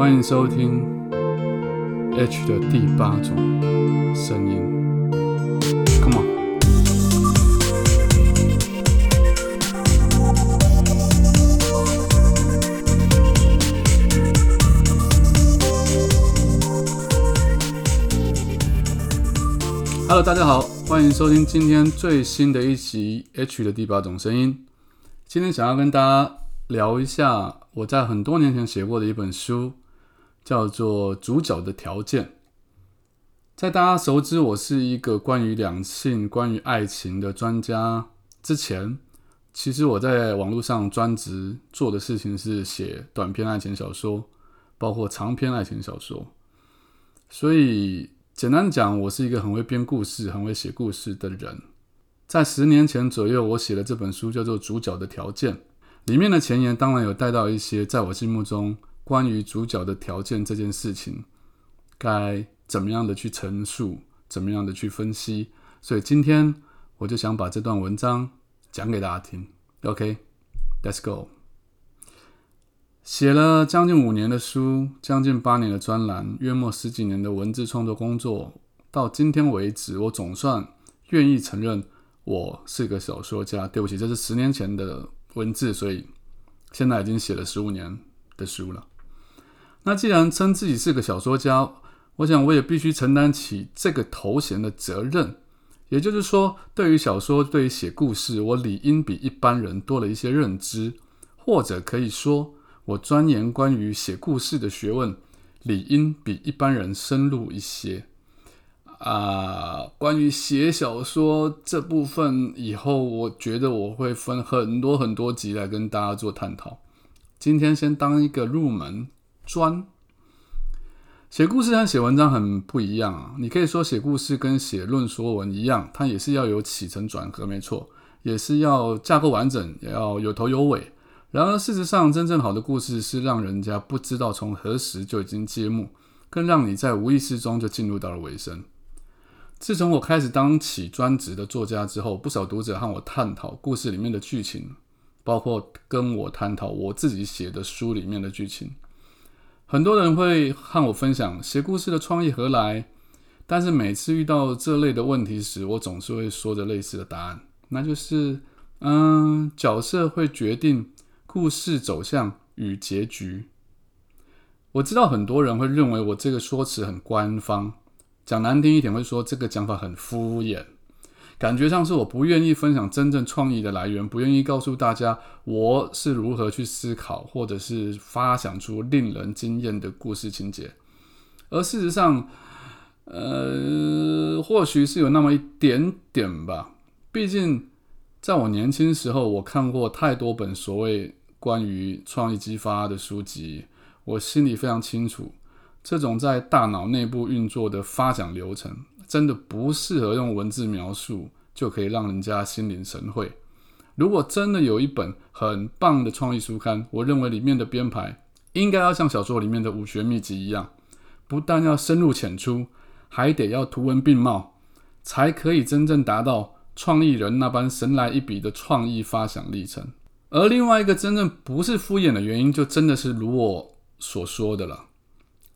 欢迎收听 H 的第八种声音。Come on。Hello，大家好，欢迎收听今天最新的一集 H 的第八种声音。今天想要跟大家聊一下我在很多年前写过的一本书，叫做《主角的条件》。在大家熟知我是一个关于两性、关于爱情的专家之前，其实我在网络上专职做的事情是写短篇爱情小说，包括长篇爱情小说。所以简单讲，我是一个很会编故事、很会写故事的人。在十年前左右，我写了这本书，叫做《主角的条件》。里面的前言当然有带到一些在我心目中关于主角的条件这件事情，该怎么样的去陈述，怎么样的去分析。所以今天我就想把这段文章讲给大家听。OK，Let's go。写了将近五年的书，将近八年的专栏，约莫十几年的文字创作工作，到今天为止，我总算愿意承认我是个小说家。对不起，这是十年前的文字，所以现在已经写了十五年的书了。那既然称自己是个小说家，我想我也必须承担起这个头衔的责任。也就是说，对于小说，对于写故事，我理应比一般人多了一些认知，或者可以说，我钻研关于写故事的学问，理应比一般人深入一些。啊，关于写小说这部分，以后我觉得我会分很多很多集来跟大家做探讨。今天先当一个入门砖。写故事和写文章很不一样啊！你可以说写故事跟写论说文一样，它也是要有起承转合，没错，也是要架构完整，也要有头有尾。然而，事实上，真正好的故事是让人家不知道从何时就已经揭幕，更让你在无意识中就进入到了尾声。自从我开始当起专职的作家之后，不少读者和我探讨故事里面的剧情，包括跟我探讨我自己写的书里面的剧情。很多人会和我分享写故事的创意何来，但是每次遇到这类的问题时，我总是会说着类似的答案，那就是：嗯，角色会决定故事走向与结局。我知道很多人会认为我这个说辞很官方。讲难听一点，会说这个讲法很敷衍，感觉上是我不愿意分享真正创意的来源，不愿意告诉大家我是如何去思考，或者是发想出令人惊艳的故事情节。而事实上，呃，或许是有那么一点点吧。毕竟，在我年轻时候，我看过太多本所谓关于创意激发的书籍，我心里非常清楚。这种在大脑内部运作的发想流程，真的不适合用文字描述就可以让人家心领神会。如果真的有一本很棒的创意书刊，我认为里面的编排应该要像小说里面的武学秘籍一样，不但要深入浅出，还得要图文并茂，才可以真正达到创意人那般神来一笔的创意发想历程。而另外一个真正不是敷衍的原因，就真的是如我所说的了。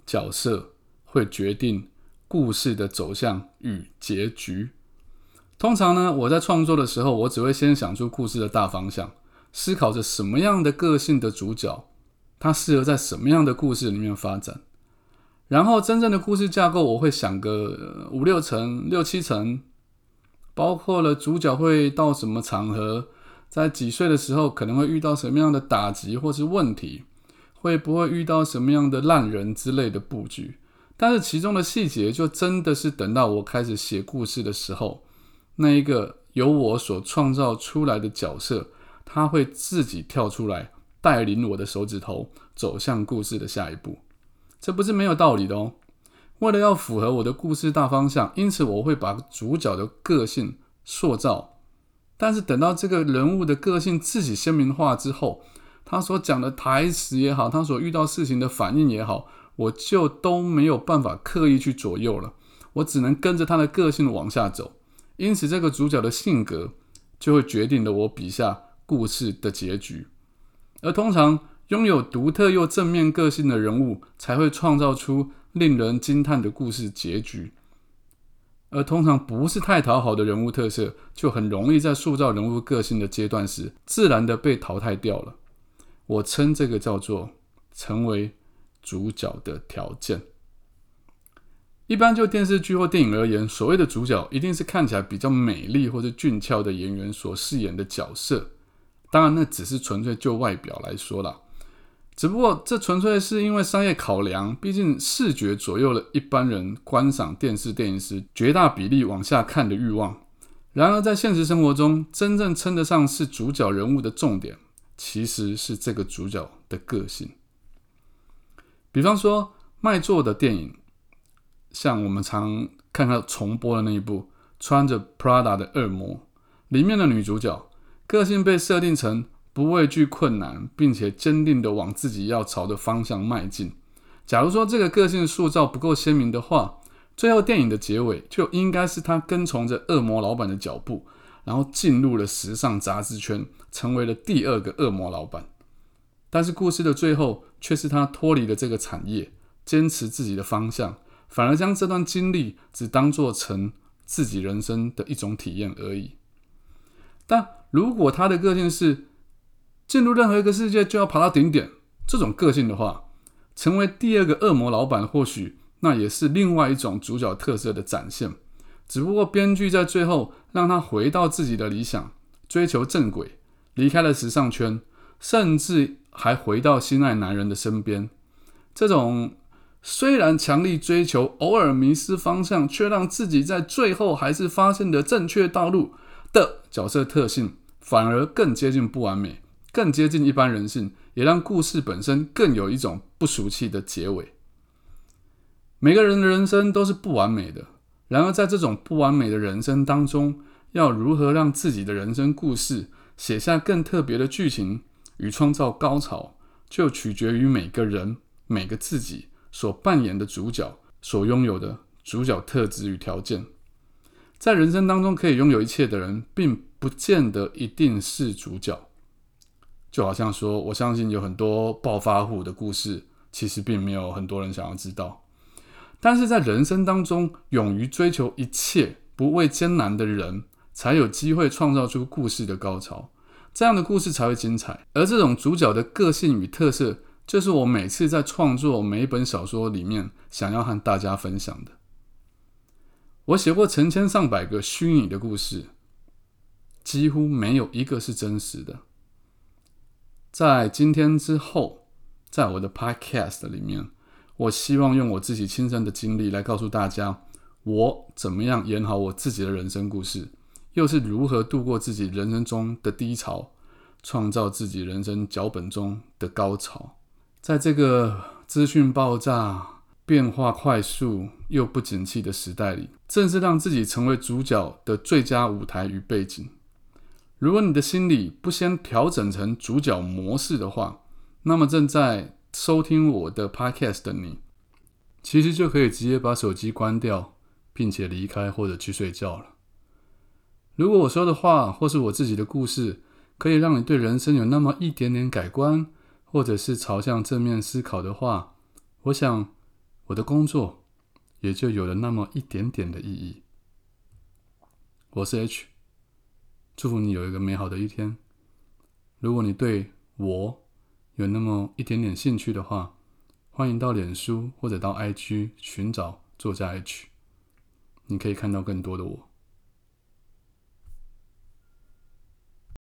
角色会决定故事的走向与结局。通常呢，我在创作的时候，我只会先想出故事的大方向，思考着什么样的个性的主角，他适合在什么样的故事里面发展。然后，真正的故事架构，我会想个五六层、六七层，包括了主角会到什么场合，在几岁的时候可能会遇到什么样的打击或是问题。会不会遇到什么样的烂人之类的布局？但是其中的细节就真的是等到我开始写故事的时候，那一个由我所创造出来的角色，他会自己跳出来带领我的手指头走向故事的下一步。这不是没有道理的哦。为了要符合我的故事大方向，因此我会把主角的个性塑造。但是等到这个人物的个性自己鲜明化之后，他所讲的台词也好，他所遇到事情的反应也好，我就都没有办法刻意去左右了，我只能跟着他的个性往下走。因此，这个主角的性格就会决定了我笔下故事的结局。而通常拥有独特又正面个性的人物，才会创造出令人惊叹的故事结局。而通常不是太讨好的人物特色，就很容易在塑造人物个性的阶段时，自然的被淘汰掉了。我称这个叫做成为主角的条件。一般就电视剧或电影而言，所谓的主角一定是看起来比较美丽或者俊俏的演员所饰演的角色。当然，那只是纯粹就外表来说啦。只不过这纯粹是因为商业考量，毕竟视觉左右了一般人观赏电视电影时绝大比例往下看的欲望。然而，在现实生活中，真正称得上是主角人物的重点，其实是这个主角的个性。比方说，卖座的电影，像我们常看到重播的那一部《穿着 Prada 的恶魔》，里面的女主角个性被设定成。不畏惧困难，并且坚定的往自己要朝的方向迈进。假如说这个个性塑造不够鲜明的话，最后电影的结尾就应该是他跟从着恶魔老板的脚步，然后进入了时尚杂志圈，成为了第二个恶魔老板。但是故事的最后却是他脱离了这个产业，坚持自己的方向，反而将这段经历只当做成自己人生的一种体验而已。但如果他的个性是，进入任何一个世界就要爬到顶点，这种个性的话，成为第二个恶魔老板，或许那也是另外一种主角特色的展现。只不过编剧在最后让他回到自己的理想，追求正轨，离开了时尚圈，甚至还回到心爱男人的身边。这种虽然强力追求，偶尔迷失方向，却让自己在最后还是发现的正确道路的角色特性，反而更接近不完美。更接近一般人性，也让故事本身更有一种不俗气的结尾。每个人的人生都是不完美的，然而在这种不完美的人生当中，要如何让自己的人生故事写下更特别的剧情与创造高潮，就取决于每个人、每个自己所扮演的主角所拥有的主角特质与条件。在人生当中可以拥有一切的人，并不见得一定是主角。就好像说，我相信有很多暴发户的故事，其实并没有很多人想要知道。但是在人生当中，勇于追求一切、不畏艰难的人，才有机会创造出故事的高潮，这样的故事才会精彩。而这种主角的个性与特色，就是我每次在创作每一本小说里面想要和大家分享的。我写过成千上百个虚拟的故事，几乎没有一个是真实的。在今天之后，在我的 Podcast 里面，我希望用我自己亲身的经历来告诉大家，我怎么样演好我自己的人生故事，又是如何度过自己人生中的低潮，创造自己人生脚本中的高潮。在这个资讯爆炸、变化快速又不景气的时代里，正是让自己成为主角的最佳舞台与背景。如果你的心理不先调整成主角模式的话，那么正在收听我的 podcast 的你，其实就可以直接把手机关掉，并且离开或者去睡觉了。如果我说的话或是我自己的故事，可以让你对人生有那么一点点改观，或者是朝向正面思考的话，我想我的工作也就有了那么一点点的意义。我是 H。祝福你有一个美好的一天。如果你对我有那么一点点兴趣的话，欢迎到脸书或者到 IG 寻找作家 H，你可以看到更多的我。